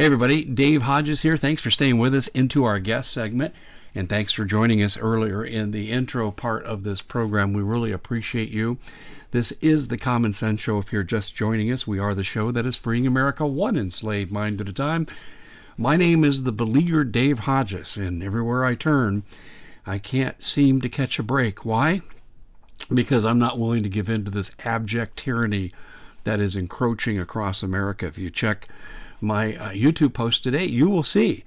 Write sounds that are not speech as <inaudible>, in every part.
Hey, everybody. Dave Hodges here. Thanks for staying with us into our guest segment. And thanks for joining us earlier in the intro part of this program. We really appreciate you. This is the Common Sense Show. If you're just joining us, we are the show that is freeing America one enslaved mind at a time. My name is the beleaguered Dave Hodges, and everywhere I turn, I can't seem to catch a break. Why? Because I'm not willing to give in to this abject tyranny that is encroaching across America. If you check my uh, YouTube post today, you will see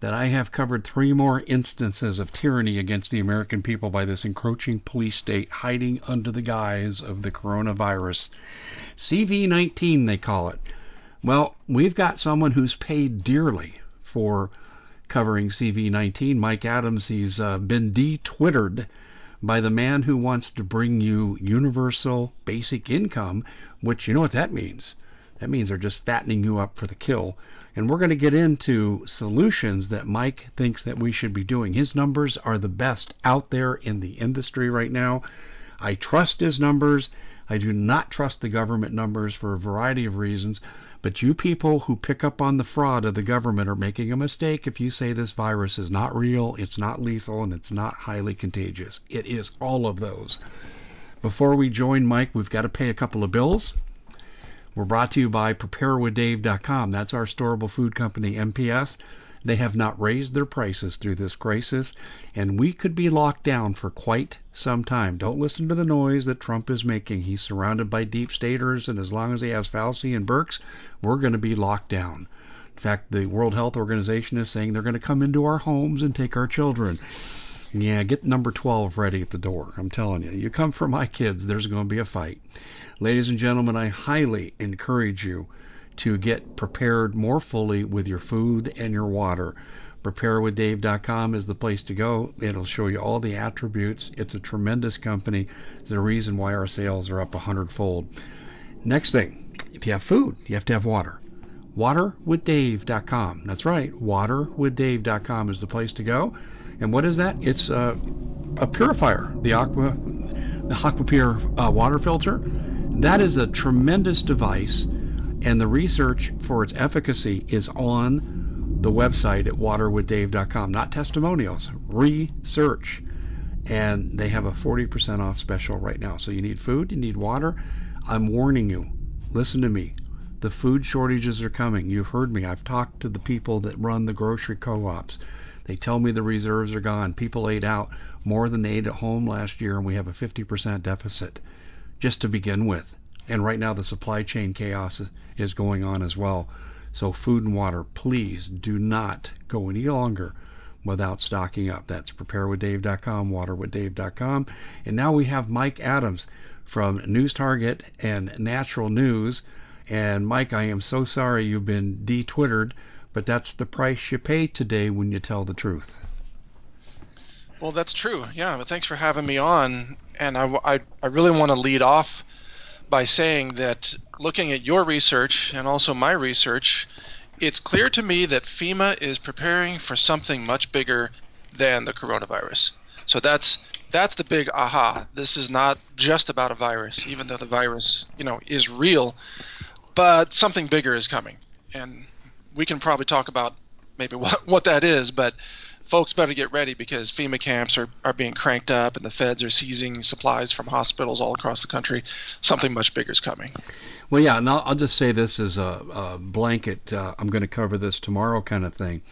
that I have covered three more instances of tyranny against the American people by this encroaching police state hiding under the guise of the coronavirus. CV19, they call it. Well, we've got someone who's paid dearly for covering CV19. Mike Adams, he's uh, been de-twittered by the man who wants to bring you universal basic income, which you know what that means. That means they're just fattening you up for the kill. And we're going to get into solutions that Mike thinks that we should be doing. His numbers are the best out there in the industry right now. I trust his numbers. I do not trust the government numbers for a variety of reasons. But you people who pick up on the fraud of the government are making a mistake if you say this virus is not real, it's not lethal, and it's not highly contagious. It is all of those. Before we join Mike, we've got to pay a couple of bills. We're brought to you by PrepareWithDave.com. That's our storable food company, MPS. They have not raised their prices through this crisis, and we could be locked down for quite some time. Don't listen to the noise that Trump is making. He's surrounded by deep staters, and as long as he has Fauci and Birx, we're going to be locked down. In fact, the World Health Organization is saying they're going to come into our homes and take our children. Yeah, get number 12 ready at the door. I'm telling you, you come for my kids, there's going to be a fight. Ladies and gentlemen, I highly encourage you to get prepared more fully with your food and your water. PrepareWithDave.com is the place to go. It'll show you all the attributes. It's a tremendous company. It's the reason why our sales are up a hundredfold. Next thing, if you have food, you have to have water. WaterWithDave.com. That's right. WaterWithDave.com is the place to go. And what is that? It's a, a purifier, the Aqua, the AquaPure uh, water filter. That is a tremendous device, and the research for its efficacy is on the website at waterwithdave.com. Not testimonials, research. And they have a 40% off special right now. So you need food, you need water. I'm warning you. Listen to me. The food shortages are coming. You've heard me. I've talked to the people that run the grocery co ops. They tell me the reserves are gone. People ate out more than they ate at home last year, and we have a 50% deficit just to begin with. And right now, the supply chain chaos is, going on as well. So, food and water, please do not go any longer without stocking up. That's preparewithdave.com, waterwithdave.com. And now we have Mike Adams from News Target and Natural News. And Mike, I am so sorry you've been de-twittered, but that's the price you pay today when you tell the truth. Well, that's true. Yeah, but thanks for having me on. And I, I, I really want to lead off by saying that looking at your research and also my research, it's clear to me that FEMA is preparing for something much bigger than the coronavirus. So that's that's the big aha. This is not just about a virus, even though the virus, you know, is real, but something bigger is coming. And we can probably talk about maybe <laughs> what, what that is, but folks better get ready because FEMA camps are, are being cranked up and the feds are seizing supplies from hospitals all across the country. Something much bigger is coming. Well, yeah, and I'll, I'll just say this as a, a blanket, uh, I'm going to cover this tomorrow kind of thing.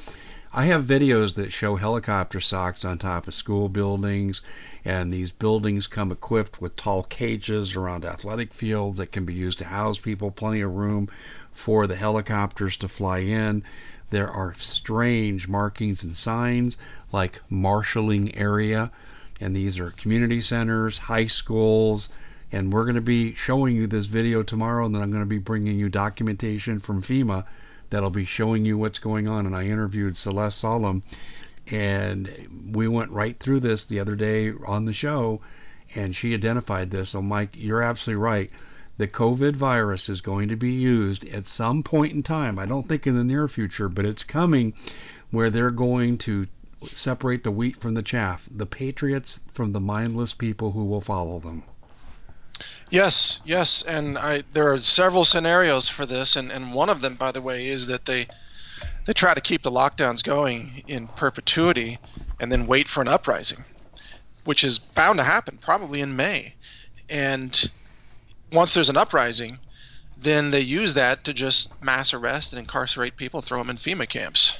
I have videos that show helicopter socks on top of school buildings, and these buildings come equipped with tall cages around athletic fields that can be used to house people, plenty of room for the helicopters to fly in. There are strange markings and signs like marshalling area, and these are community centers, high schools, and we're going to be showing you this video tomorrow, and then I'm going to be bringing you documentation from FEMA that'll be showing you what's going on. And I interviewed Celeste Solum, and we went right through this the other day on the show, and she identified this. So, Mike, you're absolutely right the COVID virus is going to be used at some point in time. I don't think in the near future, but it's coming where they're going to separate the wheat from the chaff, the patriots from the mindless people who will follow them. Yes, yes, and I there are several scenarios for this, and, and one of them, by the way, is that they they try to keep the lockdowns going in perpetuity and then wait for an uprising, which is bound to happen probably in May. And once there's an uprising, then they use that to just mass arrest and incarcerate people, throw them in FEMA camps.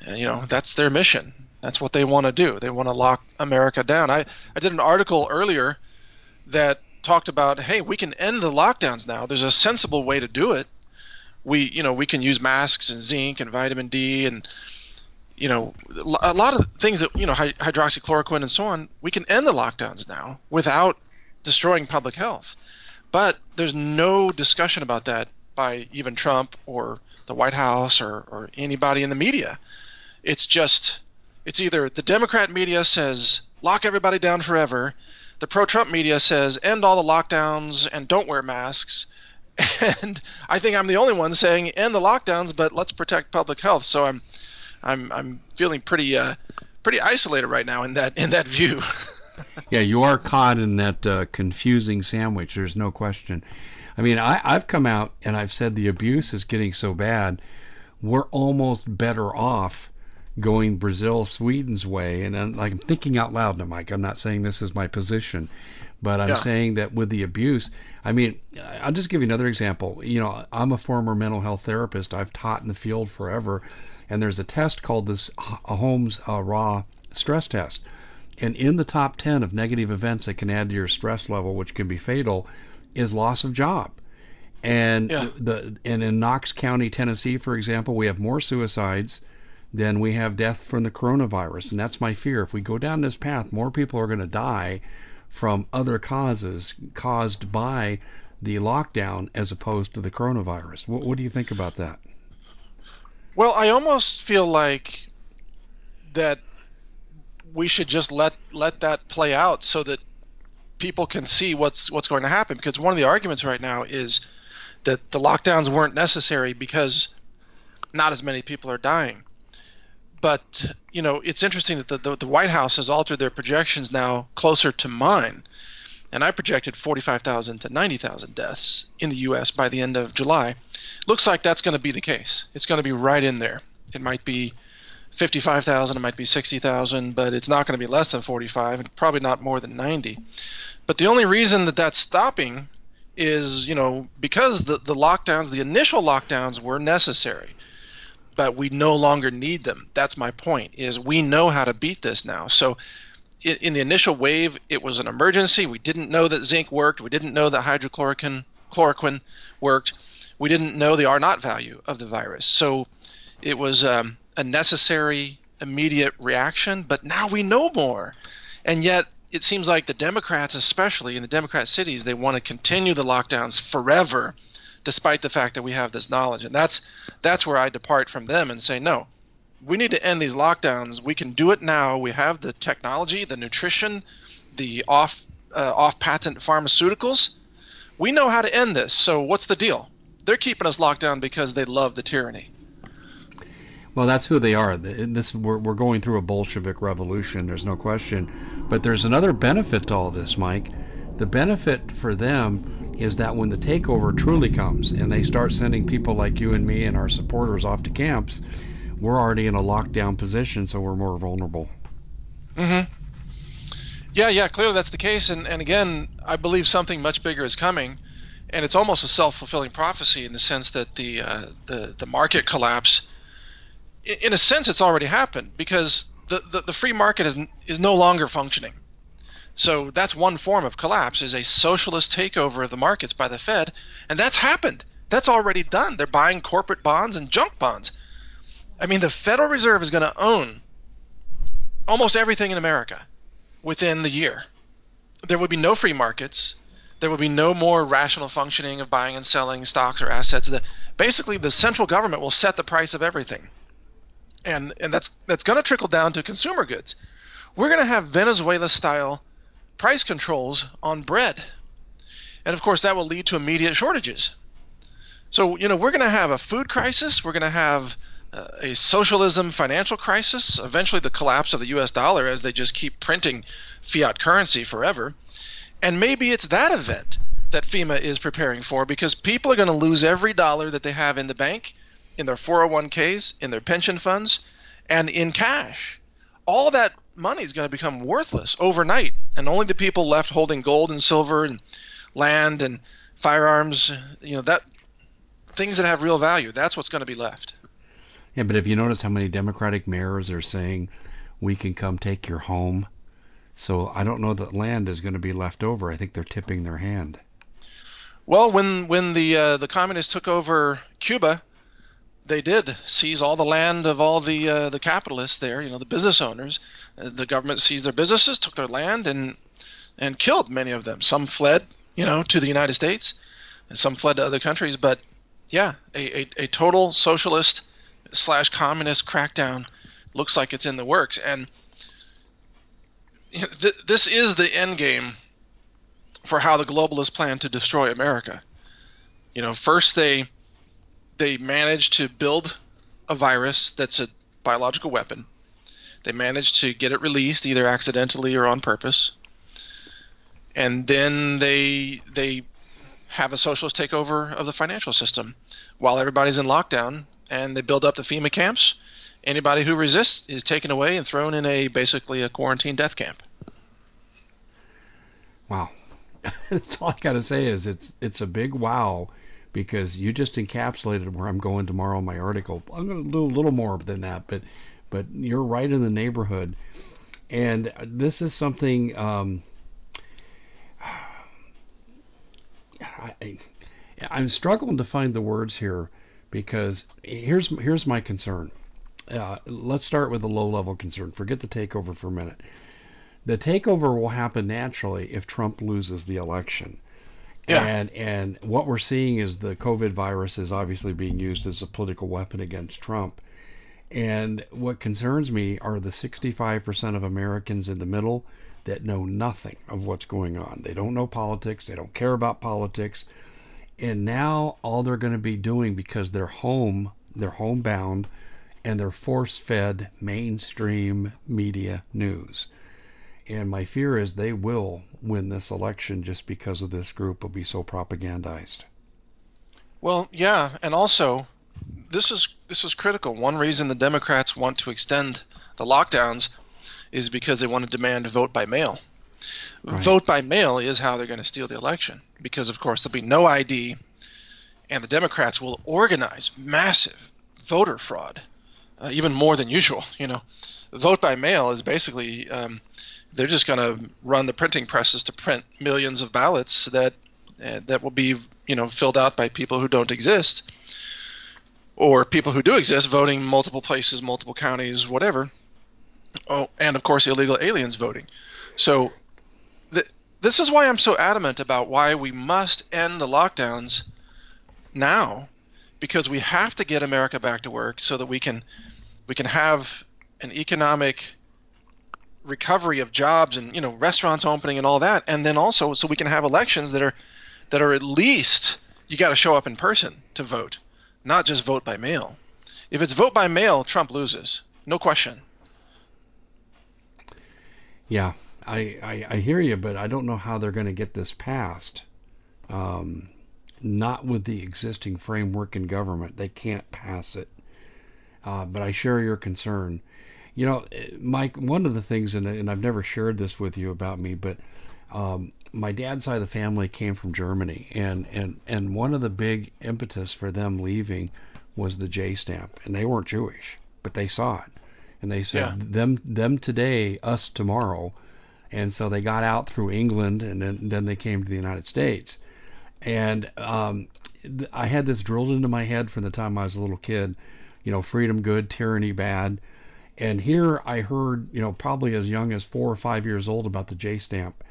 And, you know, that's their mission. That's what they want to do. They want to lock America down. I, I did an article earlier that talked about, hey, we can end the lockdowns now. There's a sensible way to do it. We, you know, we can use masks and zinc and vitamin D and, you know, a lot of things that, you know, hydroxychloroquine and so on. We can end the lockdowns now without destroying public health. But there's no discussion about that by even Trump or the White House or, or anybody in the media. It's just, it's either the Democrat media says lock everybody down forever, the pro Trump media says end all the lockdowns and don't wear masks. <laughs> And I think I'm the only one saying end the lockdowns, but let's protect public health. So I'm, I'm, I'm feeling pretty, uh, pretty isolated right now in that in that view. <laughs> yeah, you are caught in that uh, confusing sandwich. There's no question. I mean, I, I've come out and I've said the abuse is getting so bad, we're almost better off going Brazil, Sweden's way. And I'm, like, I'm thinking out loud now, Mike. I'm not saying this is my position, but I'm yeah. saying that with the abuse, I mean, I'll just give you another example. You know, I'm a former mental health therapist. I've taught in the field forever, and there's a test called this Holmes uh, Rahe stress test. And in the top 10 of negative events that can add to your stress level, which can be fatal, is loss of job. And yeah. the and in Knox County, Tennessee, for example, we have more suicides than we have death from the coronavirus. And that's my fear. If we go down this path, more people are going to die from other causes caused by the lockdown as opposed to the coronavirus. What, what do you think about that? Well, I almost feel like that we should just let let that play out so that people can see what's what's going to happen because one of the arguments right now is that the lockdowns weren't necessary because not as many people are dying but you know, it's interesting that the, the, the White House has altered their projections now closer to mine, and I projected 45,000 to 90,000 deaths in the U.S. by the end of July. Looks like that's going to be the case. It's going to be right in there. It might be 55,000, it might be 60,000, but it's not going to be less than 45, and probably not more than 90. But the only reason that that's stopping is, you know, because the, the lockdowns, the initial lockdowns were necessary but we no longer need them. That's my point. Is we know how to beat this now. So in, the initial wave, it was an emergency. We didn't know that zinc worked. We didn't know that hydrochloroquine chloroquine worked. We didn't know the R naught value of the virus. So it was um, a necessary immediate reaction. But now we know more, and yet it seems like the Democrats, especially in the Democrat cities, they want to continue the lockdowns forever despite the fact that we have this knowledge. And that's that's where I depart from them and say, no, we need to end these lockdowns. We can do it now. We have the technology, the nutrition, the off uh, off patent pharmaceuticals. We know how to end this. So what's the deal? They're keeping us locked down because they love the tyranny. Well, that's who they are. This we're, we're going through a Bolshevik revolution. There's no question. But there's another benefit to all this, Mike. The benefit for them is that when the takeover truly comes and they start sending people like you and me and our supporters off to camps, we're already in a lockdown position, so we're more vulnerable. Mm-hmm. Yeah, yeah, clearly that's the case. And, and again, I believe something much bigger is coming. And it's almost a self fulfilling prophecy in the sense that the, uh, the, the market collapse, in a sense, it's already happened because the, the, the free market is, is no longer functioning. So that's one form of collapse is a socialist takeover of the markets by the Fed, and that's happened. That's already done. They're buying corporate bonds and junk bonds. I mean, the Federal Reserve is going to own almost everything in America within the year. There would be no free markets. There would be no more rational functioning of buying and selling stocks or assets. The, basically, the central government will set the price of everything, and and that's that's going to trickle down to consumer goods. We're going to have Venezuela-style price controls on bread. And of course, that will lead to immediate shortages. So, you know, we're going to have a food crisis, we're going to have uh, a socialism financial crisis, eventually the collapse of the US dollar as they just keep printing fiat currency forever. And maybe it's that event that FEMA is preparing for because people are going to lose every dollar that they have in the bank in their 401ks, in their pension funds, and in cash. All that money is going to become worthless overnight, and only the people left holding gold and silver and land and firearms, you know, that things that have real value, that's what's going to be left. Yeah, but have you noticed how many Democratic mayors are saying we can come take your home? So I don't know that land is going to be left over. I think they're tipping their hand. Well, when when the uh, the communists took over Cuba, they did seize all the land of all the uh, the capitalists there. You know, the business owners. Uh, the government seized their businesses, took their land, and and killed many of them. Some fled, you know, to the United States, and some fled to other countries. But yeah, a, a, a total socialist slash communist crackdown looks like it's in the works, and th- this is the end game for how the globalists plan to destroy America. You know, first they they managed to build a virus that's a biological weapon. They managed to get it released either accidentally or on purpose. And then they they have a socialist takeover of the financial system while everybody's in lockdown and they build up the FEMA camps. Anybody who resists is taken away and thrown in a basically a quarantine death camp. Wow. <laughs> That's all I got to say is it's it's a big wow because you just encapsulated where I'm going tomorrow in my article. I'm going to do a little more than that, but but you're right in the neighborhood, and this is something. Um, <sighs> I, I'm struggling to find the words here because here's here's my concern. Uh, let's start with a low level concern. Forget the takeover for a minute. The takeover will happen naturally if Trump loses the election. Yeah. And and what we're seeing is the COVID virus is obviously being used as a political weapon against Trump. And what concerns me are the 65% of Americans in the middle that know nothing of what's going on. They don't know politics, they don't care about politics. And now all they're going to be doing because they're home, they're homebound, and they're force fed mainstream media news. And my fear is they will win this election just because of this group will be so propagandized. Well, yeah, and also this is this is critical. One reason the Democrats want to extend the lockdowns is because they want to demand vote by mail. Right. Vote by mail is how they're going to steal the election because of course there'll be no ID and the Democrats will organize massive voter fraud, uh, even more than usual, you know. Vote by mail is basically um, they're just going to run the printing presses to print millions of ballots that uh, that will be you know filled out by people who don't exist or people who do exist voting multiple places multiple counties whatever. Oh and of course illegal aliens voting. So th- this is why i'm so adamant about why we must end the lockdowns now because we have to get america back to work so that we can we can have an economic recovery of jobs and you know restaurants opening and all that, and then also so we can have elections that are that are at least you got to show up in person to vote, not just vote by mail. If it's vote by mail, Trump loses, no question. Yeah, I, I, I hear you, but I don't know how they're going to get this passed. Um, not with the existing framework in government, they can't pass it. Uh, but I share your concern. You know, Mike, one of the things, and, and I've never shared this with you about me, but um, my dad's side of the family came from Germany, and, and, and one of the big impetus for them leaving was the J stamp, and they weren't Jewish, but they saw it, and they said yeah. them them today, us tomorrow, and so they got out through England, and then then they came to the United States, and um, I had this drilled into my head from the time I was a little kid, you know, freedom good, tyranny bad and here I heard, you know, probably as young as four or five years old about the J stamp.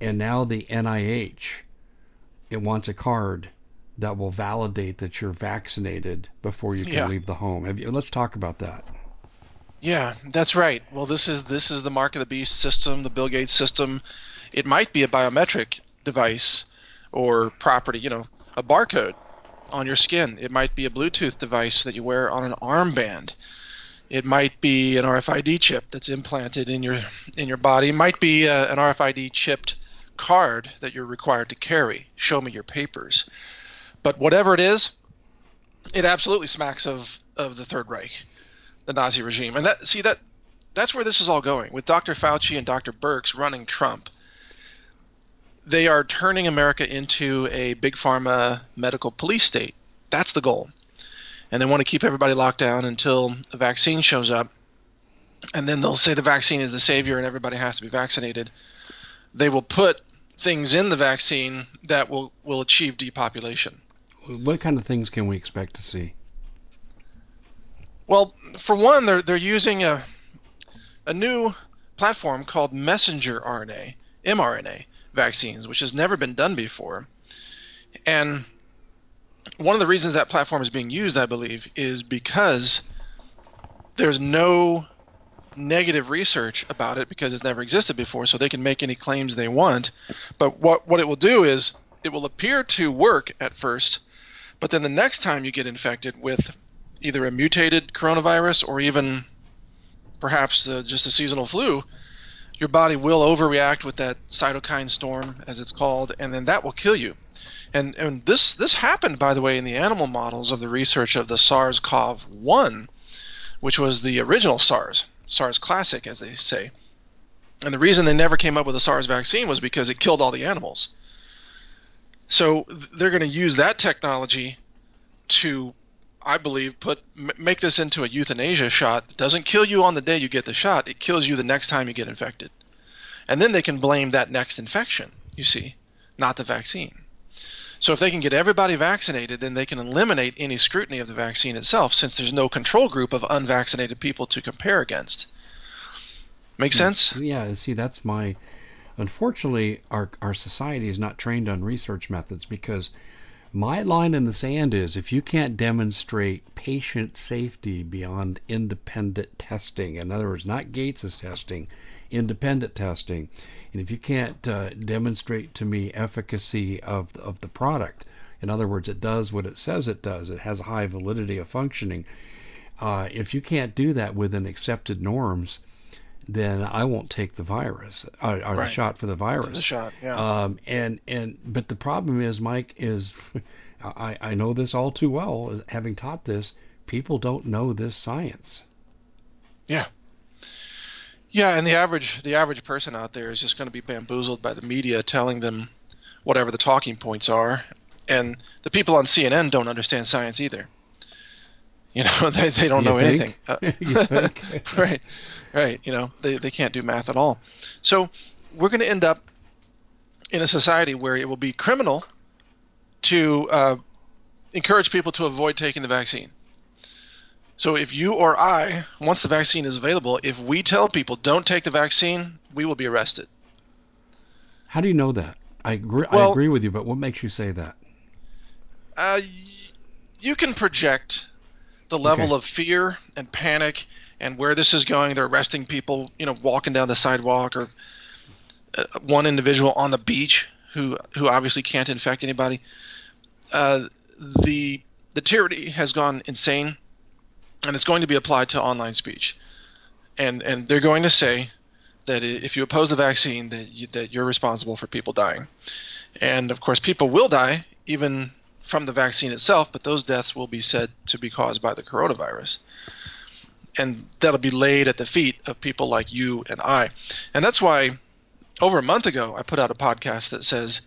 And now the NIH, it wants a card that will validate that you're vaccinated before you can yeah. leave the home. You, let's talk about that. Yeah, that's right. Well, this is this is the mark of the beast system, the Bill Gates system. It might be a biometric device or property, you know, a barcode on your skin. It might be a Bluetooth device that you wear on an armband. It might be an RFID chip that's implanted in your in your body. It might be uh, an RFID chipped card that you're required to carry. Show me your papers. But whatever it is, it absolutely smacks of of the Third Reich, the Nazi regime, and that see that that's where this is all going with Dr. Fauci and Dr. Birx running Trump. They are turning America into a big pharma medical police state. That's the goal. And they want to keep everybody locked down until a vaccine shows up. And then they'll say the vaccine is the savior and everybody has to be vaccinated. They will put things in the vaccine that will, will achieve depopulation. What kind of things can we expect to see? Well, for one, they're they're using a a new platform called messenger RNA, mRNA vaccines, which has never been done before. And one of the reasons that platform is being used, I believe, is because there's no negative research about it because it's never existed before, so they can make any claims they want. But what what it will do is it will appear to work at first, but then the next time you get infected with either a mutated coronavirus or even perhaps uh, just a seasonal flu, your body will overreact with that cytokine storm, as it's called, and then that will kill you. And and this this happened, by the way, in the animal models of the research of the SARS-CoV-1, which was the original SARS, SARS classic, as they say. And the reason they never came up with a SARS vaccine was because it killed all the animals. So they're going to use that technology to I believe, put make this into a euthanasia shot. It doesn't kill you on the day you get the shot. It kills you the next time you get infected, and then they can blame that next infection. You see, not the vaccine. So if they can get everybody vaccinated, then they can eliminate any scrutiny of the vaccine itself, since there's no control group of unvaccinated people to compare against. Make hmm. sense? Yeah. See, that's my. Unfortunately, our our society is not trained on research methods because my line in the sand is if you can't demonstrate patient safety beyond independent testing, in other words, not Gates's testing, independent testing, and if you can't uh, demonstrate to me efficacy of of the product, in other words, it does what it says it does, it has a high validity of functioning. Uh, if you can't do that within accepted norms, then I won't take the virus uh, or, or right. the shot for the virus. The shot, yeah. Um, and and but the problem is, Mike, is <laughs> I I know this all too well, having taught this. People don't know this science. Yeah. Yeah, and the average the average person out there is just going to be bamboozled by the media telling them whatever the talking points are, and the people on CNN don't understand science either. You know, <laughs> they, they don't you know think? anything. Uh, <laughs> <laughs> right right? You know, they, they can't do math at all. So we're going to end up in a society where it will be criminal to uh, encourage people to avoid taking the vaccine. So if you or I, once the vaccine is available, if we tell people don't take the vaccine, we will be arrested. How do you know that? I agree, well, I agree with you, but what makes you say that? Uh, you can project the level okay. of fear and panic and where this is going. They're arresting people, you know, walking down the sidewalk or uh, one individual on the beach who who obviously can't infect anybody. Uh, the the tyranny has gone insane, and it's going to be applied to online speech, and and they're going to say that if you oppose the vaccine, that you, that you're responsible for people dying, and of course people will die even from the vaccine itself, but those deaths will be said to be caused by the coronavirus and that'll be laid at the feet of people like you and I. And that's why over a month ago I put out a podcast that says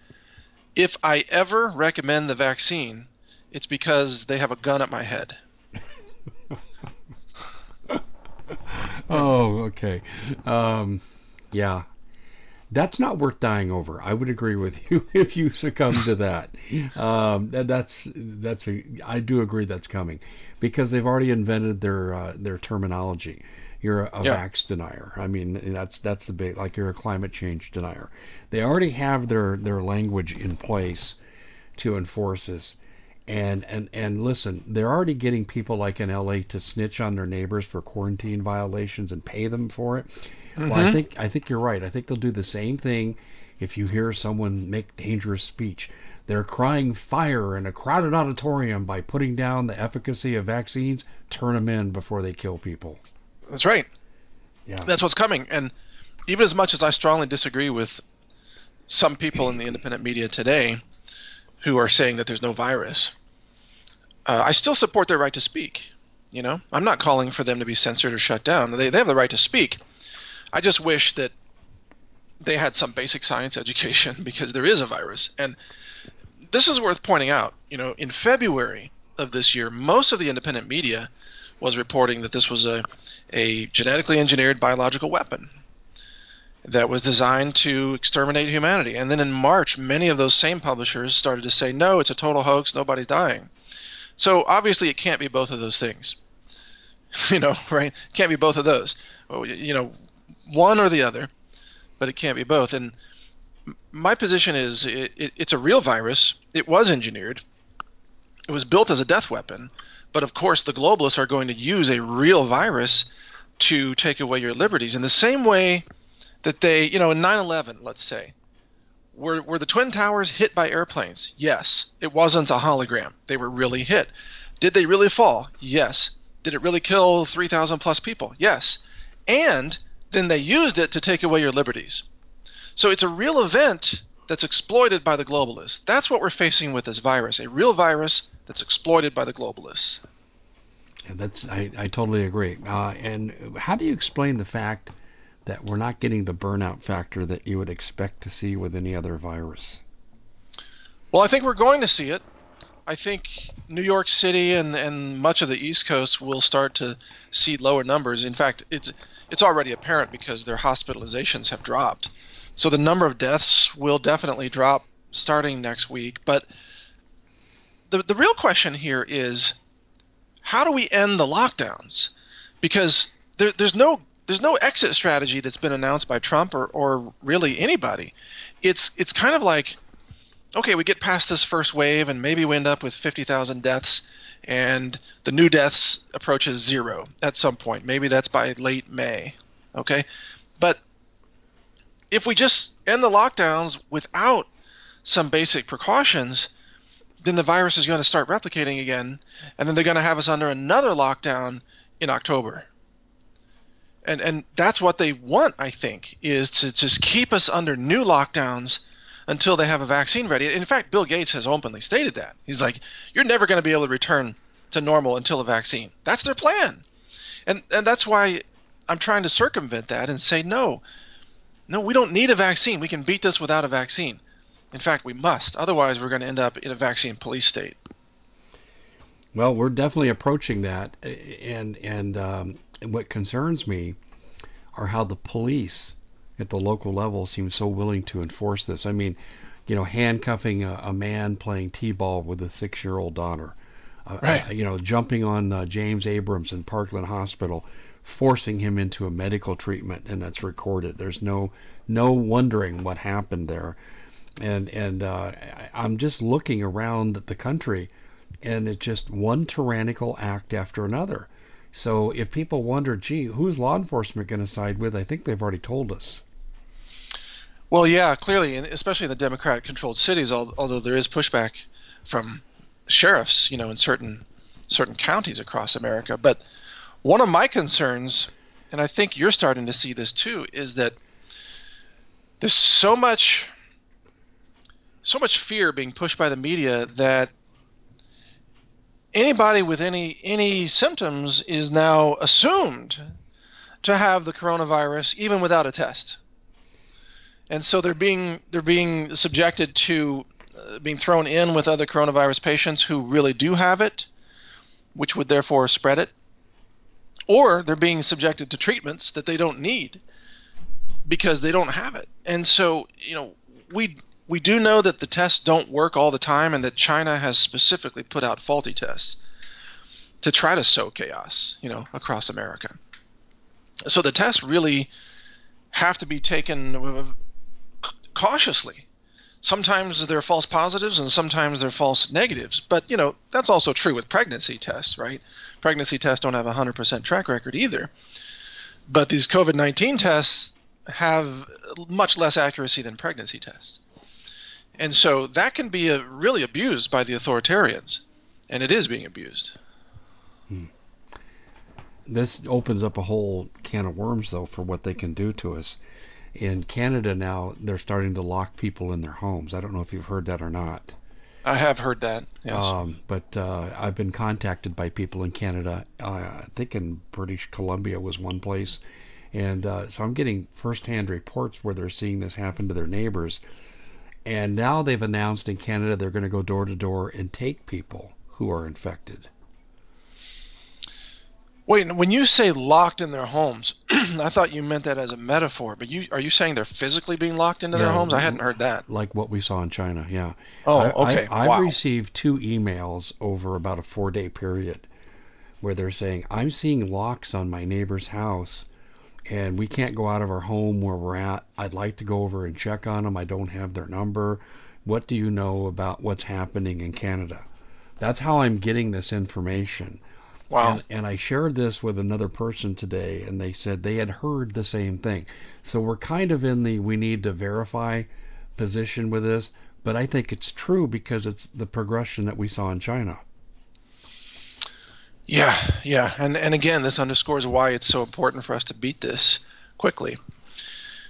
if I ever recommend the vaccine, it's because they have a gun at my head. <laughs> <laughs> oh, okay. Um, yeah, that's not worth dying over. I would agree with you <laughs> if you succumb to that. Um, that's that's a I do agree that's coming because they've already invented their uh, their terminology. You're a, a yeah. vax denier. I mean, that's that's the big like you're a climate change denier. They already have their their language in place to enforce this. And, and and listen, they're already getting people like in LA to snitch on their neighbors for quarantine violations and pay them for it. Mm-hmm. Well, I think I think you're right. I think they'll do the same thing if you hear someone make dangerous speech. They're crying fire in a crowded auditorium by putting down the efficacy of vaccines. Turn them in before they kill people. That's right. Yeah. That's what's coming. And even as much as I strongly disagree with some people in the independent media today who are saying that there's no virus, uh, I still support their right to speak. You know, I'm not calling for them to be censored or shut down. They, they have the right to speak. I just wish that they had some basic science <laughs> education because there is a virus. And this is worth pointing out. You know, in February of this year, most of the independent media was reporting that this was a, a genetically engineered biological weapon that was designed to exterminate humanity. And then in March, many of those same publishers started to say, no, it's a total hoax, nobody's dying. So obviously, it can't be both of those things. <laughs> you know, right? It can't be both of those. You know, one or the other, but it can't be both. And my position is it, it, it's a real virus. It was engineered. It was built as a death weapon. But of course, the globalists are going to use a real virus to take away your liberties in the same way that they, you know, in 9/11, let's say, were were the twin towers hit by airplanes? Yes. It wasn't a hologram. They were really hit. Did they really fall? Yes. Did it really kill 3,000 plus people? Yes. And then they used it to take away your liberties. So it's a real event that's exploited by the globalists. That's what we're facing with this virus, a real virus that's exploited by the globalists. And that's I, I totally agree. Uh, and how do you explain the fact that we're not getting the burnout factor that you would expect to see with any other virus? Well, I think we're going to see it. I think New York City and, and much of the East Coast will start to see lower numbers. In fact, it's it's already apparent because their hospitalizations have dropped. So the number of deaths will definitely drop starting next week. But the the real question here is how do we end the lockdowns? Because there, there's no there's no exit strategy that's been announced by Trump or, or really anybody. It's it's kind of like, okay, we get past this first wave and maybe we end up with 50,000 deaths, and the new deaths approaches zero at some point. Maybe that's by late May. Okay, but if we just end the lockdowns without some basic precautions, then the virus is going to start replicating again, and then they're going to have us under another lockdown in October and and that's what they want, I think, is to just keep us under new lockdowns until they have a vaccine ready. In fact, Bill Gates has openly stated that. He's like, you're never going to be able to return to normal until a vaccine. That's their plan. And and that's why I'm trying to circumvent that and say no. No, we don't need a vaccine. We can beat this without a vaccine. In fact, we must. Otherwise, we're going to end up in a vaccine police state. Well, we're definitely approaching that, and and um, what concerns me are how the police at the local level seem so willing to enforce this. I mean, you know, handcuffing a, a man playing t-ball with a six-year-old daughter, uh, right. Uh, you know, jumping on uh, James Abrams in Parkland Hospital, forcing him into a medical treatment, and that's recorded. There's no no wondering what happened there, and and uh, I'm just looking around the country, and it's just one tyrannical act after another. So if people wonder, gee, who's law enforcement going to side with? I think they've already told us. Well, yeah, clearly, and especially in the Democratic-controlled cities, although there is pushback from sheriffs, you know, in certain certain counties across America. But one of my concerns, and I think you're starting to see this too, is that there's so much so much fear being pushed by the media that anybody with any any symptoms is now assumed to have the coronavirus even without a test. And so they're being they're being subjected to uh, being thrown in with other coronavirus patients who really do have it, which would therefore spread it. Or they're being subjected to treatments that they don't need because they don't have it. And so, you know, we we do know that the tests don't work all the time and that China has specifically put out faulty tests to try to sow chaos, you know, across America. So the tests really have to be taken uh, cautiously. Sometimes they're false positives and sometimes they're false negatives. But, you know, that's also true with pregnancy tests, right? Pregnancy tests don't have a 100% track record either. But these COVID 19 tests have much less accuracy than pregnancy tests. And so that can be a, really abused by the authoritarians, and it is being abused. Hmm. This opens up a whole can of worms, though, for what they can do to us. In Canada now, they're starting to lock people in their homes. I don't know if you've heard that or not. I have heard that. Yes. Um, but uh, I've been contacted by people in Canada. Uh, I think in British Columbia was one place, and uh, so I'm getting firsthand reports where they're seeing this happen to their neighbors. And now they've announced in Canada they're going to go door to door and take people who are infected. Wait, when you say locked in their homes, <clears throat> I thought you meant that as a metaphor. But you are you saying they're physically being locked into their homes? I hadn't heard that. Like what we saw in China, yeah. Oh, I, okay. I, wow. I've received two emails over about a four day period where they're saying, I'm seeing locks on my neighbor's house and we can't go out of our home where we're at. I'd like to go over and check on them. I don't have their number. What do you know about what's happening in Canada? That's how I'm getting this information. wow. And, and I shared this with another person today, and they said they had heard the same thing. So we're kind of in the we need to verify position with this, but I think it's true because it's the progression that we saw in China. Yeah, yeah, and and again, this underscores why it's so important for us to beat this quickly,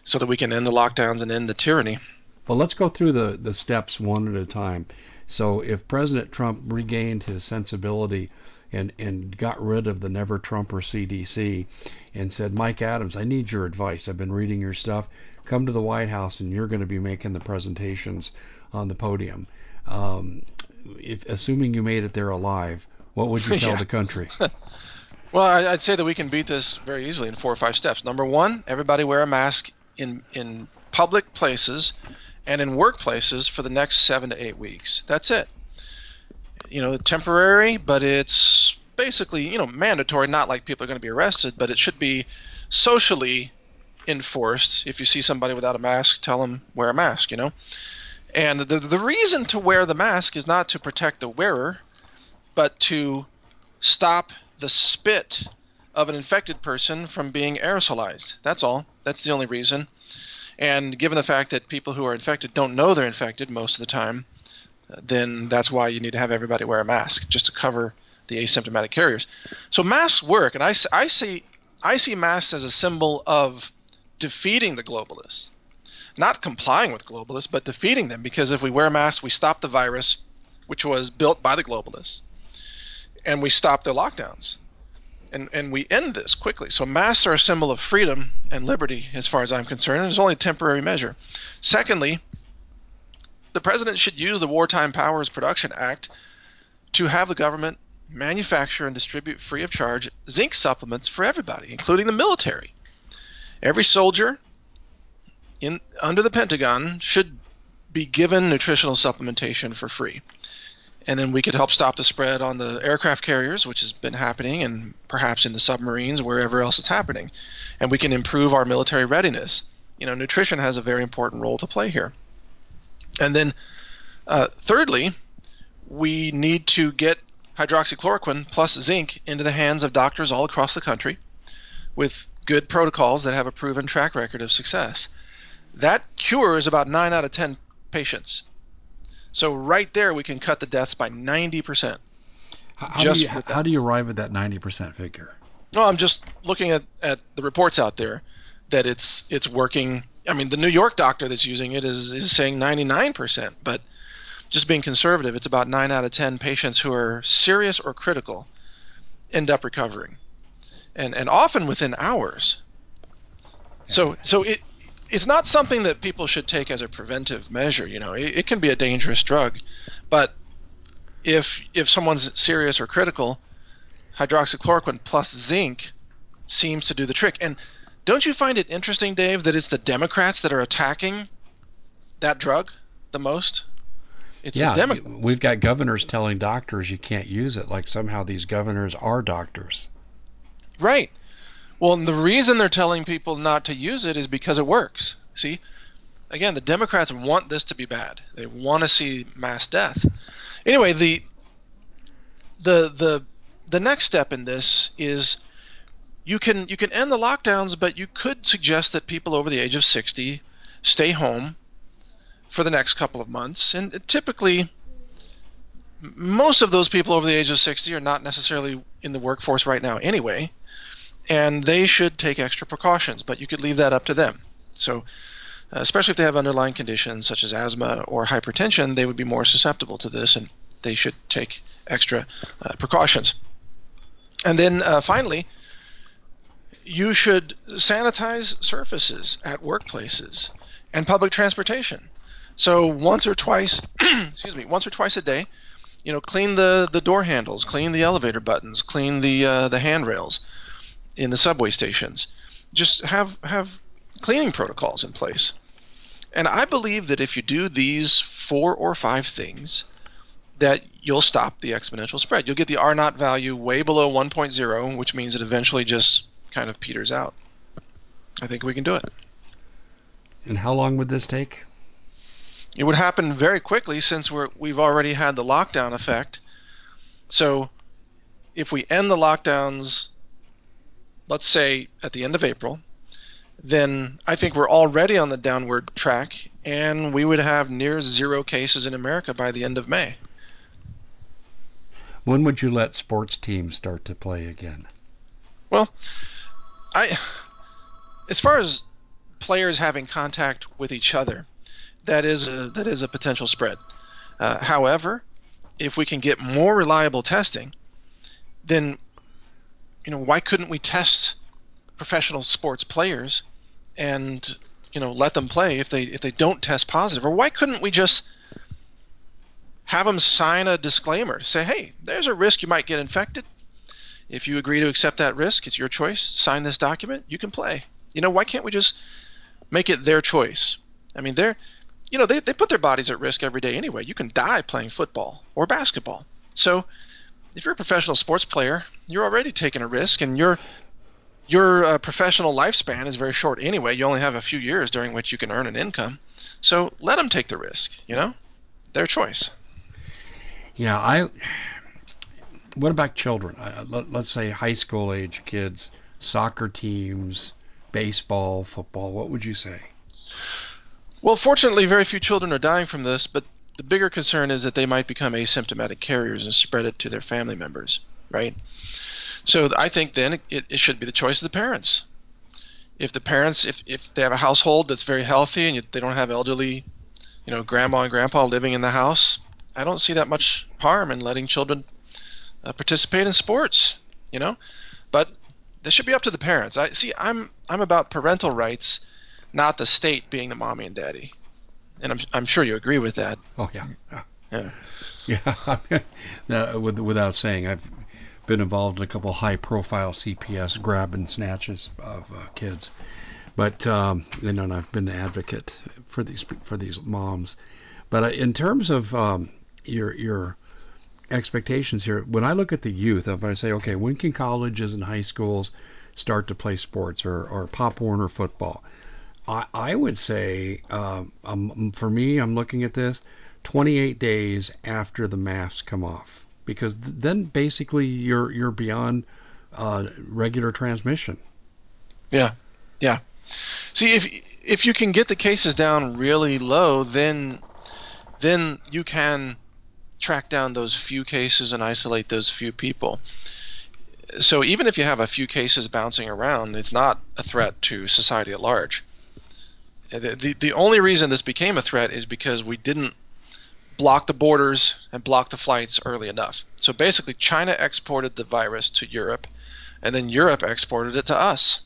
so that we can end the lockdowns and end the tyranny. Well, let's go through the, the steps one at a time. So if President Trump regained his sensibility and, and got rid of the never Trumper CDC and said, Mike Adams, I need your advice. I've been reading your stuff. Come to the White House and you're going to be making the presentations on the podium. Um, if assuming you made it there alive, what would you <laughs> tell Yeah. the country? <laughs> Well, I'd say that we can beat this very easily in four or five steps. Number one, everybody wear a mask in in public places and in workplaces for the next seven to eight weeks. That's it. You know, temporary, but it's basically you know mandatory. Not like people are going to be arrested, but it should be socially enforced. If you see somebody without a mask, tell them wear a mask. You know, and the the reason to wear the mask is not to protect the wearer, but to stop the spit of an infected person from being aerosolized. That's all. That's the only reason. And given the fact that people who are infected don't know they're infected most of the time, uh, then that's why you need to have everybody wear a mask just to cover the asymptomatic carriers. So masks work, and I, I see I see masks as a symbol of defeating the globalists, not complying with globalists, but defeating them. Because if we wear masks, we stop the virus, which was built by the globalists and we stop their lockdowns. And, and we end this quickly. So masks are a symbol of freedom and liberty, as far as I'm concerned, and it's only a temporary measure. Secondly, the president should use the Wartime Powers Production Act to have the government manufacture and distribute free of charge zinc supplements for everybody, including the military. Every soldier in under the Pentagon should be given nutritional supplementation for free and then we could help stop the spread on the aircraft carriers, which has been happening, and perhaps in the submarines, wherever else it's happening. And we can improve our military readiness. You know, nutrition has a very important role to play here. And then, uh, thirdly, we need to get hydroxychloroquine plus zinc into the hands of doctors all across the country with good protocols that have a proven track record of success. That cures about 9 out of 10 patients. So right there, we can cut the deaths by 90%. How, how do you, how do you arrive at that 90% figure? No, I'm just looking at, at the reports out there that it's it's working. I mean, the New York doctor that's using it is, is saying 99%, but just being conservative, it's about 9 out of 10 patients who are serious or critical end up recovering. And and often within hours. So so it it's not something that people should take as a preventive measure, you know. It, it can be a dangerous drug, but if if someone's serious or critical, hydroxychloroquine plus zinc seems to do the trick. And don't you find it interesting, Dave, that it's the Democrats that are attacking that drug the most? It's yeah, the Democrats. we've got governors telling doctors you can't use it. Like somehow these governors are doctors. Right. Well, and the reason they're telling people not to use it is because it works. See? Again, the Democrats want this to be bad. They want to see mass death. Anyway, the the the the next step in this is you can you can end the lockdowns, but you could suggest that people over the age of 60 stay home for the next couple of months. And typically most of those people over the age of 60 are not necessarily in the workforce right now anyway and they should take extra precautions, but you could leave that up to them. So, uh, especially if they have underlying conditions such as asthma or hypertension, they would be more susceptible to this, and they should take extra uh, precautions. And then uh, finally, you should sanitize surfaces at workplaces and public transportation. So once or twice, <clears throat> excuse me, once or twice a day, you know, clean the, the door handles, clean the elevator buttons, clean the uh, the handrails in the subway stations. Just have have cleaning protocols in place. And I believe that if you do these four or five things, that you'll stop the exponential spread. You'll get the R naught value way below 1.0, which means it eventually just kind of peters out. I think we can do it. And how long would this take? It would happen very quickly since we're, we've already had the lockdown effect. So if we end the lockdowns, let's say at the end of April, then I think we're already on the downward track, and we would have near zero cases in America by the end of May. When would you let sports teams start to play again? Well, I, as far as players having contact with each other, that is a, that is a potential spread. Uh, however, if we can get more reliable testing, then you know why couldn't we test professional sports players and you know let them play if they if they don't test positive? Or why couldn't we just have them sign a disclaimer say hey there's a risk you might get infected. If you agree to accept that risk it's your choice. Sign this document. You can play. You know why can't we just make it their choice? I mean they're you know they, they put their bodies at risk every day anyway. You can die playing football or basketball. So if you're a professional sports player you're already taking a risk and you're your uh, professional lifespan is very short anyway. You only have a few years during which you can earn an income. So let them take the risk, you know? Their choice. Yeah, I what about children? Uh, let, us say high school age kids, soccer teams, baseball, football. What would you say? Well, fortunately, very few children are dying from this, but the bigger concern is that they might become asymptomatic carriers and spread it to their family members, right? So I think then it, it should be the choice of the parents. If the parents, if, if they have a household that's very healthy and they don't have elderly, you know, grandma and grandpa living in the house, I don't see that much harm in letting children uh, participate in sports, you know. But this should be up to the parents. I see. I'm I'm about parental rights, not the state being the mommy and daddy. And I'm I'm sure you agree with that. Oh yeah. Yeah. Yeah. yeah. <laughs> without saying, I've been involved in a couple high profile CPS grab and snatches of uh, kids. But um, you know, I've been an advocate for these for these moms. But uh, in terms of um, your your expectations here, when I look at the youth, if I say, okay, when can colleges and high schools start to play sports or, or Pop Warner football? I, I would say, uh, um, for me, I'm looking at this 28 days after the masks come off because then basically you're you're beyond uh, regular transmission. Yeah, yeah. See, if if you can get the cases down really low, then then you can track down those few cases and isolate those few people. So even if you have a few cases bouncing around, it's not a threat to society at large. The, the, only reason this became a threat is because we didn't block the borders and block the flights early enough. So basically, China exported the virus to Europe, and then Europe exported it to us.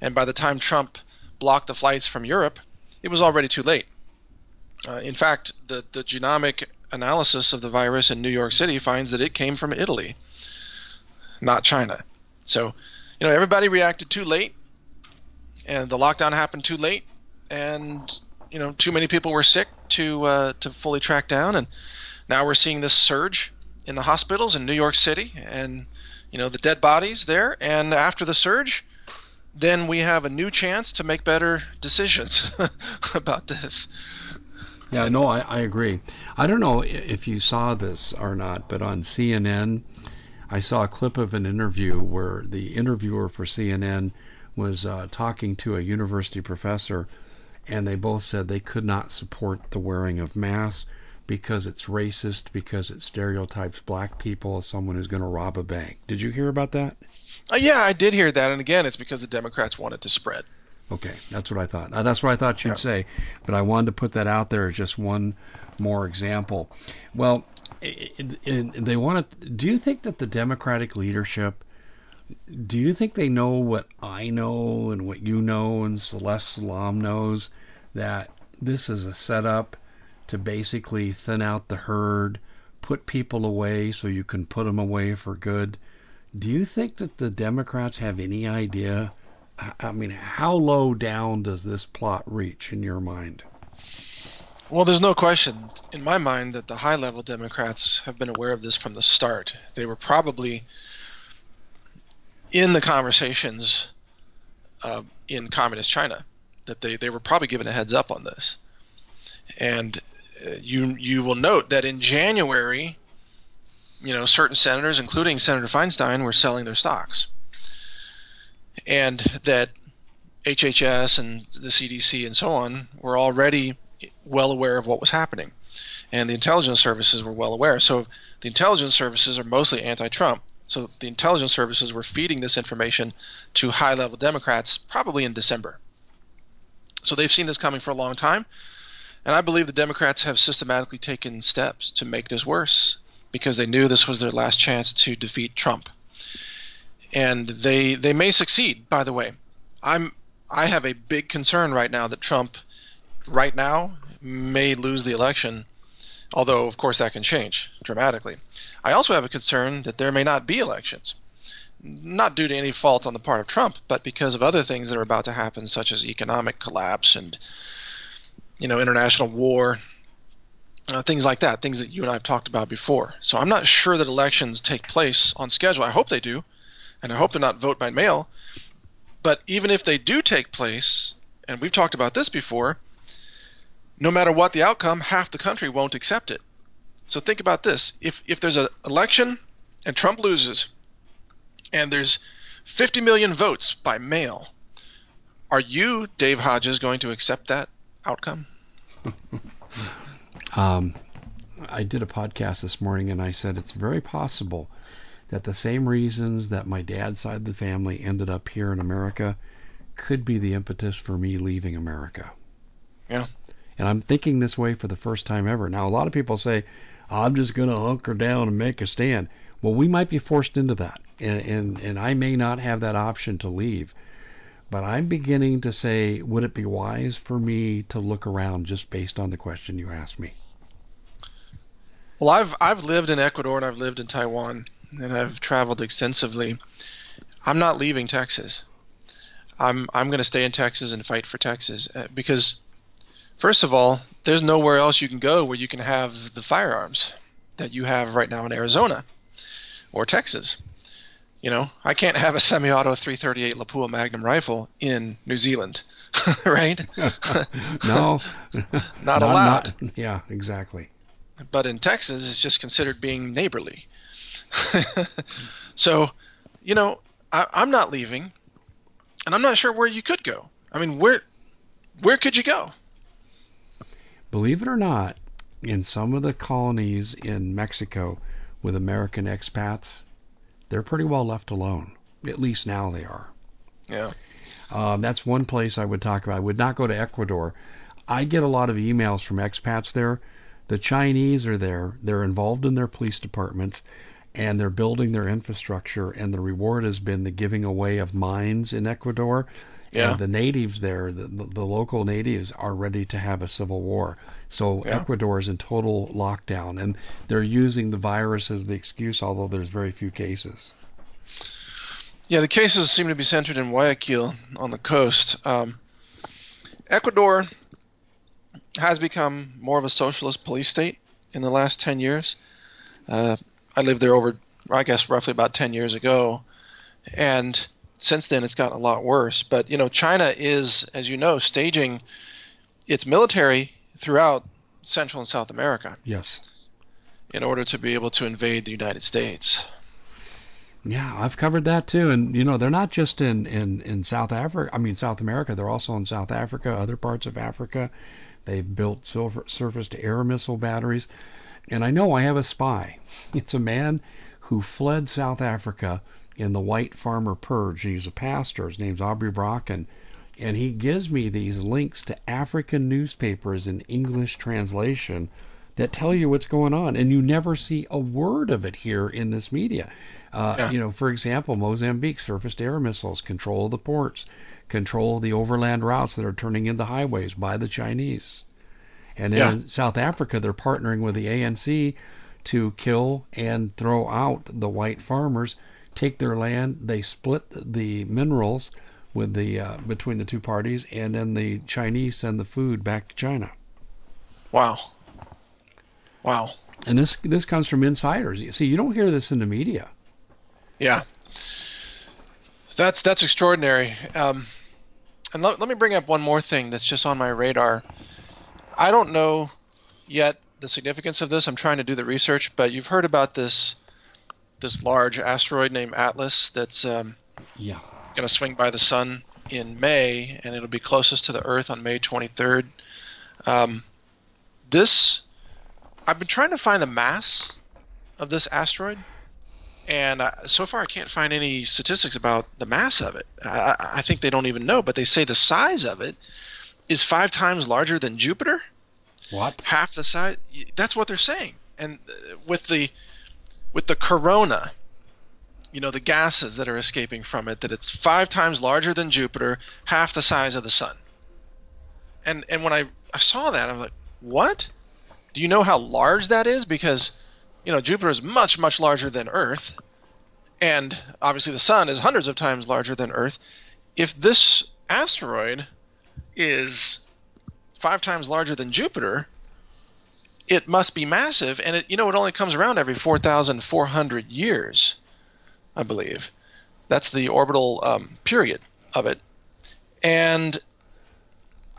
And by the time Trump blocked the flights from Europe, it was already too late. Uh, in fact, the, the genomic analysis of the virus in New York City finds that it came from Italy, not China. So, you know, everybody reacted too late, and the lockdown happened too late, and you know, too many people were sick to uh, to fully track down, and now we're seeing this surge in the hospitals in New York City, and you know the dead bodies there. And after the surge, then we have a new chance to make better decisions <laughs> about this. Yeah, no, I, I agree. I don't know if you saw this or not, but on CNN, I saw a clip of an interview where the interviewer for CNN was uh, talking to a university professor and they both said they could not support the wearing of masks because it's racist, because it stereotypes black people as someone who's going to rob a bank. Did you hear about that? Uh, yeah, I did hear that, and again, it's because the Democrats wanted to spread. Okay, that's what I thought. Uh, That's what I thought you'd Yeah. say, but I wanted to put that out there as just one more example. Well, they want to. Do you think that the Democratic leadership? Do you think they know what I know and what you know and Celeste Solum knows that this is a setup to basically thin out the herd, put people away so you can put them away for good? Do you think that the Democrats have any idea? I- mean, how low down does this plot reach in your mind? Well, there's no question in my mind that the high level Democrats have been aware of this from the start. They were probably in the conversations uh, in communist China that they, they were probably given a heads up on this. And uh, you you will note that in January, you know, certain senators, including Senator Feinstein, were selling their stocks, and that HHS and the CDC and so on were already well aware of what was happening, and the intelligence services were well aware. So the intelligence services are mostly anti-Trump. So the intelligence services were feeding this information to high-level Democrats probably in December. So they've seen this coming for a long time, and I believe the Democrats have systematically taken steps to make this worse because they knew this was their last chance to defeat Trump. And they they may succeed, by the way. I'm I have a big concern right now that Trump right now may lose the election, although of course that can change dramatically. I also have a concern that there may not be elections. Not due to any fault on the part of Trump, but because of other things that are about to happen, such as economic collapse and you know international war, uh, things like that, things that you and I have talked about before. So I'm not sure that elections take place on schedule. I hope they do, and I hope they're not vote by mail. But even if they do take place, and we've talked about this before, no matter what the outcome, half the country won't accept it. So think about this: if if there's an election and Trump loses, and there's 50 million votes by mail, are you, Dave Hodges, going to accept that outcome? <laughs> Um, I did a podcast this morning and I said it's very possible that the same reasons that my dad's side of the family ended up here in America could be the impetus for me leaving America. Yeah. And I'm thinking this way for the first time ever. Now, a lot of people say, I'm just going to hunker down and make a stand. Well, we might be forced into that. And, and, and I may not have that option to leave. But I'm beginning to say, would it be wise for me to look around just based on the question you asked me? Well, I've I've lived in Ecuador and I've lived in Taiwan and I've traveled extensively. I'm not leaving Texas. I'm I'm going to stay in Texas and fight for Texas uh, because first of all, there's nowhere else you can go where you can have the firearms that you have right now in Arizona or Texas. You know, I can't have a semi-auto 338 Lapua Magnum rifle in New Zealand, <laughs> right? <laughs> <laughs> no, Not allowed. not- yeah, exactly. but in Texas, it's just considered being neighborly. so, you know, I, I'm not leaving, and I'm not sure where you could go. I mean, where where could you go? Believe it or not, in some of the colonies in Mexico with American expats, they're pretty well left alone. At least now they are. Yeah, Um, that's one place I would talk about. I would not go to Ecuador. I get a lot of emails from expats there. The Chinese are there. They're involved in their police departments and they're building their infrastructure. And the reward has been the giving away of mines in Ecuador. Yeah. And the natives there, the, the, the local natives, are ready to have a civil war. So Yeah. Ecuador is in total lockdown. And they're using the virus as the excuse, although there's very few cases. yeah. The cases seem to be centered in Guayaquil on the coast. Um, Ecuador has become more of a socialist police state in the last ten years. Uh, I lived there over, I guess, roughly about ten years ago, and since then it's gotten a lot worse. But you know, China is, as you know, staging its military throughout Central and South America Yes. in order to be able to invade the United States. Yeah, I've covered that too. And you know, they're not just in in in South Africa. I mean, South America. They're also in South Africa, other parts of Africa. They've built silver, surface-to-air missile batteries. And I know I have a spy. <laughs> It's a man who fled South Africa in the White Farmer Purge. He's a pastor. His name's Aubrey Brock, and he gives me these links to African newspapers in English translation that tell you what's going on, and you never see a word of it here in this media. Uh, yeah. You know, for example, Mozambique surface-to-air missiles control of the ports, control of the overland routes that are turning into highways by the Chinese. And yeah. in South Africa, they're partnering with the ANC to kill and throw out the white farmers, take their land. They split the minerals with the uh, between the two parties, and then the Chinese send the food back to China. Wow. Wow. And this this comes from insiders. You see, you don't hear this in the media. Yeah. That's that's extraordinary. Um, and let, let me bring up one more thing that's just on my radar. I don't know yet the significance of this. I'm trying to do the research, but you've heard about this this large asteroid named Atlas that's um, yeah going to swing by the sun in May, and it'll be closest to the Earth on May 23rd. Um, this I've been trying to find the mass of this asteroid, and uh, so far I can't find any statistics about the mass of it. I, I, think they don't even know, but they say the size of it is five times larger than Jupiter. What? Half the size. That's what they're saying. And uh, with the with the corona, you know, the gases that are escaping from it, that it's five times larger than Jupiter, half the size of the sun. And and when I, I saw that, I'm like, what? Do you know how large that is? Because, you know, Jupiter is much, much larger than Earth. And obviously the sun is hundreds of times larger than Earth. If this asteroid is five times larger than Jupiter, it must be massive. And it, you know, it only comes around every 4,400 years, I believe. That's the orbital um, period of it. And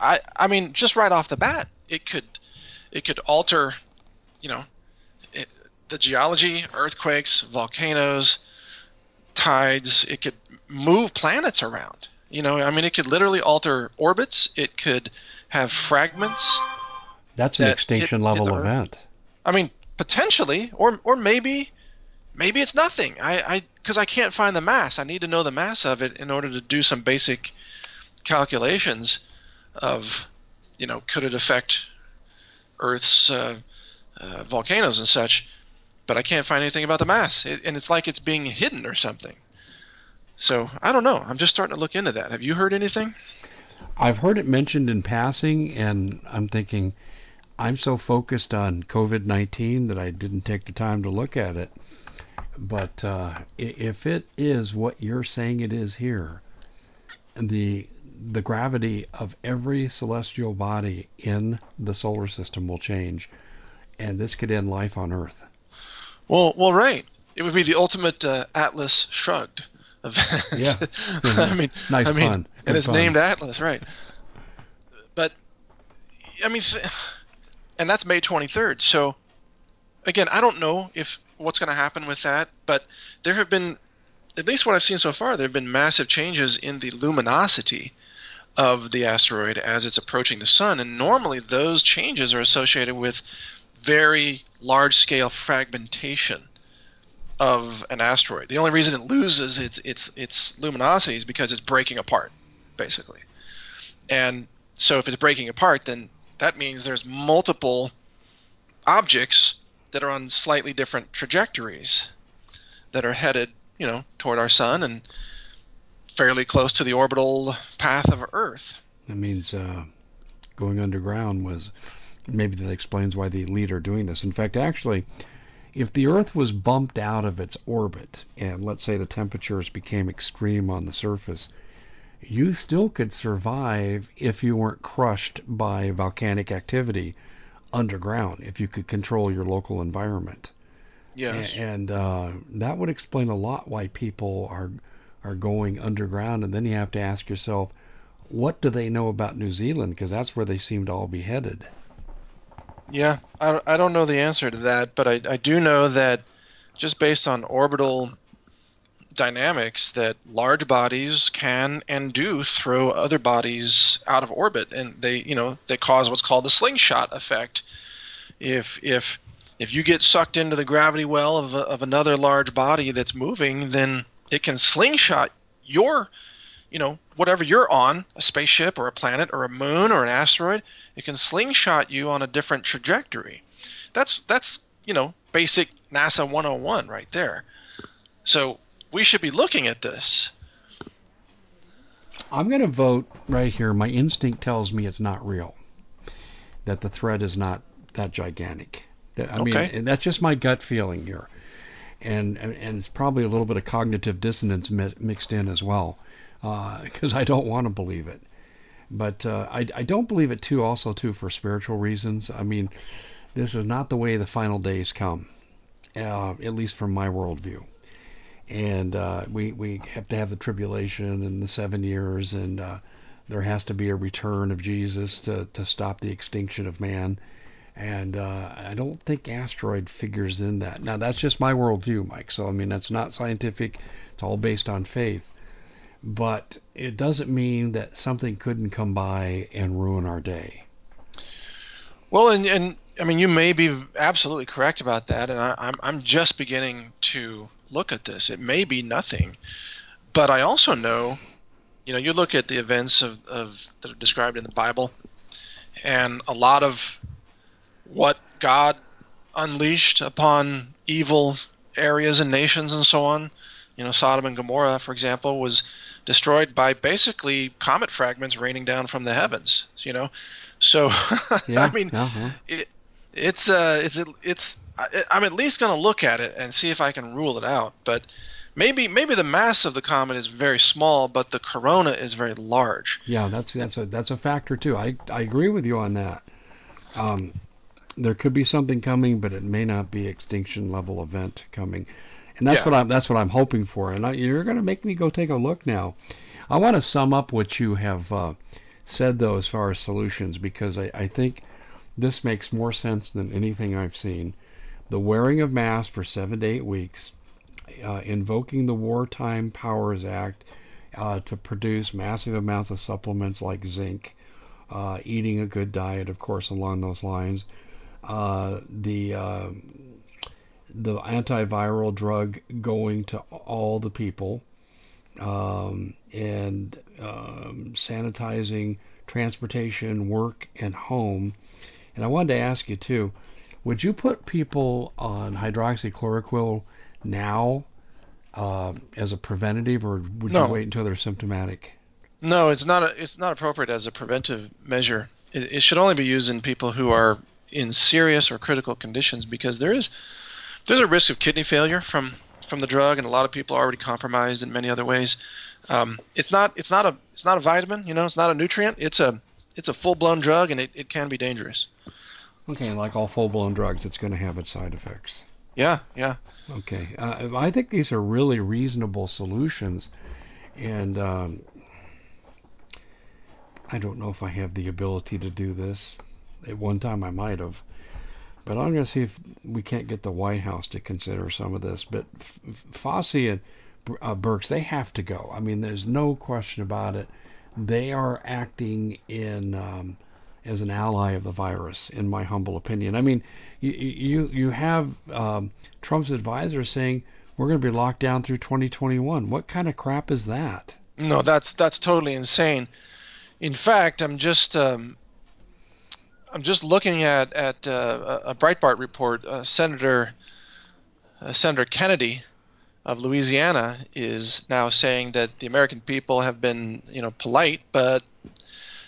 I, I mean, just right off the bat, it could it could alter, you know, it, the geology, earthquakes, volcanoes, tides. It could move planets around. You know, I mean, it could literally alter orbits. It could have fragments. That's an that extinction hit, level hit event. I mean, potentially, or or maybe, maybe it's nothing. I I because I can't find the mass. I need to know the mass of it in order to do some basic calculations of, you know, could it affect Earth's uh, uh, volcanoes and such, but I can't find anything about the mass, it, and it's like it's being hidden or something. So I don't know. I'm just starting to look into that. Have you heard anything? I've heard it mentioned in passing, and I'm thinking I'm so focused on COVID 19 that I didn't take the time to look at it. But uh, if it is what you're saying it is here, the the gravity of every celestial body in the solar system will change, and this could end life on Earth. Well, well, right. It would be the ultimate uh, Atlas shrugged event. <laughs> Yeah. <laughs> I mean, nice I mean, pun. Good and it's pun. named Atlas, right? But I mean, and that's May 23rd. So again, I don't know if what's going to happen with that, but there have been, at least what I've seen so far, there have been massive changes in the luminosity of the asteroid as it's approaching the sun. And normally those changes are associated with very large scale fragmentation of an asteroid. The only reason it loses its its its luminosity is because it's breaking apart, basically. And so if it's breaking apart, then that means there's multiple objects that are on slightly different trajectories that are headed, you know, toward our sun and fairly close to the orbital path of Earth. That means uh, going underground was maybe that explains why the elite are doing this. In fact, actually, if the Earth was bumped out of its orbit and let's say the temperatures became extreme on the surface, you still could survive if you weren't crushed by volcanic activity underground, if you could control your local environment. Yes. And uh, that would explain a lot why people are are going underground, and then you have to ask yourself, what do they know about New Zealand? Because that's where they seem to all be headed. Yeah, I, I don't know the answer to that, but I, I do know that just based on orbital dynamics that large bodies can and do throw other bodies out of orbit and they you know they cause what's called the slingshot effect if if if you get sucked into the gravity well of, of another large body that's moving then it can slingshot your you know, whatever you're on, a spaceship or a planet or a moon or an asteroid, it can slingshot you on a different trajectory. That's that's, you know, basic NASA 101 right there. So we should be looking at this. I'm going to vote right here. My instinct tells me it's not real. That the threat is not that gigantic. I Okay. mean, that's just my gut feeling here. And, and and it's probably a little bit of cognitive dissonance mi- mixed in as well, <laughs> because I don't want to believe it. But uh, I, I don't believe it too, also too, for spiritual reasons. I mean, this is not the way the final days come, uh, at least from my worldview. And uh, we we have to have the tribulation and the seven years, and uh, there has to be a return of Jesus to to stop the extinction of man. And uh, I don't think asteroid figures in that. Now that's just my worldview, Mike. So I mean that's not scientific. It's all based on faith. But it doesn't mean that something couldn't come by and ruin our day. Well, and, and I mean, you may be absolutely correct about that, and I, I'm I'm just beginning to look at this. It may be nothing, but I also know, you know, you look at the events of, of that are described in the Bible, and a lot of what God unleashed upon evil areas and nations and so on, you know, Sodom and Gomorrah, for example, was destroyed by basically comet fragments raining down from the heavens. You know, so <laughs> Yeah. I mean, yeah, yeah. it, it's uh, it's it's I, I'm at least going to look at it and see if I can rule it out. But maybe maybe the mass of the comet is very small, but the corona is very large. Yeah, that's that's a that's a factor too. I I agree with you on that. Um, there could be something coming, but it may not be extinction level event coming, and that's Yeah. what I'm that's what I'm hoping for. And I, you're going to make me go take a look now. I want to sum up what you have uh, said though, as far as solutions, because I, I think this makes more sense than anything I've seen. The wearing of masks for seven to eight weeks, uh, invoking the Wartime Powers Act uh, to produce massive amounts of supplements like zinc, uh, eating a good diet, of course, along those lines. Uh, the uh, the antiviral drug going to all the people, um, and um, sanitizing transportation, work, and home. And I wanted to ask you too, would you put people on hydroxychloroquine now uh, as a preventative, or would No. you wait until they're symptomatic? No, it's not a, it's not appropriate as a preventive measure. It, it should only be used in people who are in serious or critical conditions because there is there's a risk of kidney failure from from the drug, and a lot of people are already compromised in many other ways. Um, it's not it's not a it's not a vitamin, you know, it's not a nutrient. It's a it's a full blown drug, and it, it can be dangerous. Okay, like all full-blown drugs, it's going to have its side effects. Yeah, yeah. Okay, uh, I think these are really reasonable solutions, and um, I don't know if I have the ability to do this. At one time, I might have, but I'm going to see if we can't get the White House to consider some of this. But F- F- Fauci and uh, Birx, they have to go. I mean, there's no question about it. They are acting in um, as an ally of the virus, in my humble opinion. I mean, you you you have um, Trump's advisor saying we're going to be locked down through 2021. What kind of crap is that? No, that's that's totally insane. In fact, I'm just um, I'm just looking at at uh, a Breitbart report. Uh, Senator uh, Senator Kennedy of Louisiana is now saying that the American people have been, you know, polite, but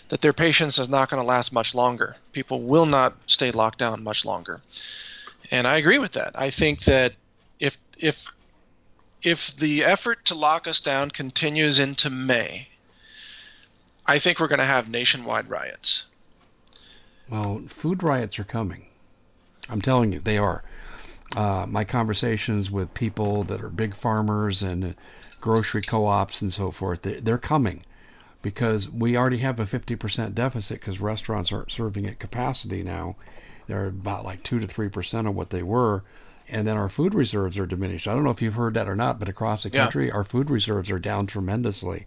that their patience is not going to last much longer. People will not stay locked down much longer. And I agree with that. I think that if if if the effort to lock us down continues into May, I think we're going to have nationwide riots. Well, food riots are coming. I'm telling you, they are. Uh, my conversations with people that are big farmers and grocery co-ops and so forth, they, they're coming because we already have a 50% deficit because restaurants aren't serving at capacity now. They're about like 2 to 3% of what they were. And then our food reserves are diminished. I don't know if you've heard that or not, but across the Yeah. country, our food reserves are down tremendously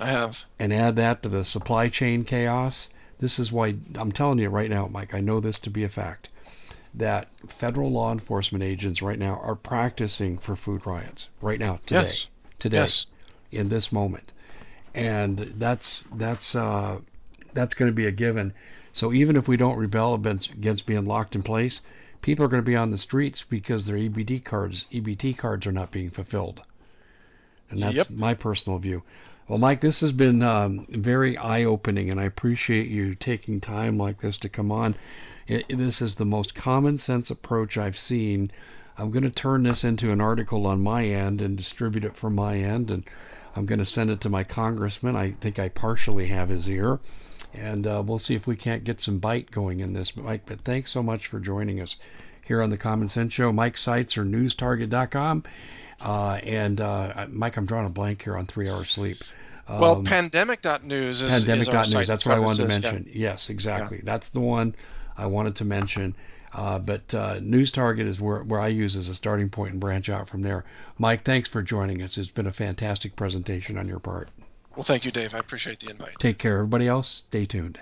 I have. and add that to the supply chain chaos. This is why I'm telling you right now, Mike, I know this to be a fact, that federal law enforcement agents right now are practicing for food riots right now, today, Yes. today, Yes. in this moment. and that's that's uh, that's going to be a given. So even if we don't rebel against, being locked in place, people are going to be on the streets because their EBT cards EBT cards are not being fulfilled, and that's Yep. my personal view. Well, Mike, this has been um, very eye-opening, and I appreciate you taking time like this to come on. It, this is the most common sense approach I've seen. I'm going to turn this into an article on my end and distribute it from my end, and I'm going to send it to my congressman. I think I partially have his ear, and uh, we'll see if we can't get some bite going in this, Mike. But thanks so much for joining us here on the Common Sense Show. Mike's sites are newstarget.com. Uh, and uh, Mike, I'm drawing a blank here on three hours sleep. well, Um, pandemic.news is Pandemic.news. Is our site That's what I wanted to this, yeah. mention. Yes, exactly. That's the one I wanted to mention. Uh, but uh, News Target is where, where I use as a starting point and branch out from there. Mike, thanks for joining us. It's been a fantastic presentation on your part. Well, thank you, Dave. I appreciate the invite. Take care. Everybody else, stay tuned.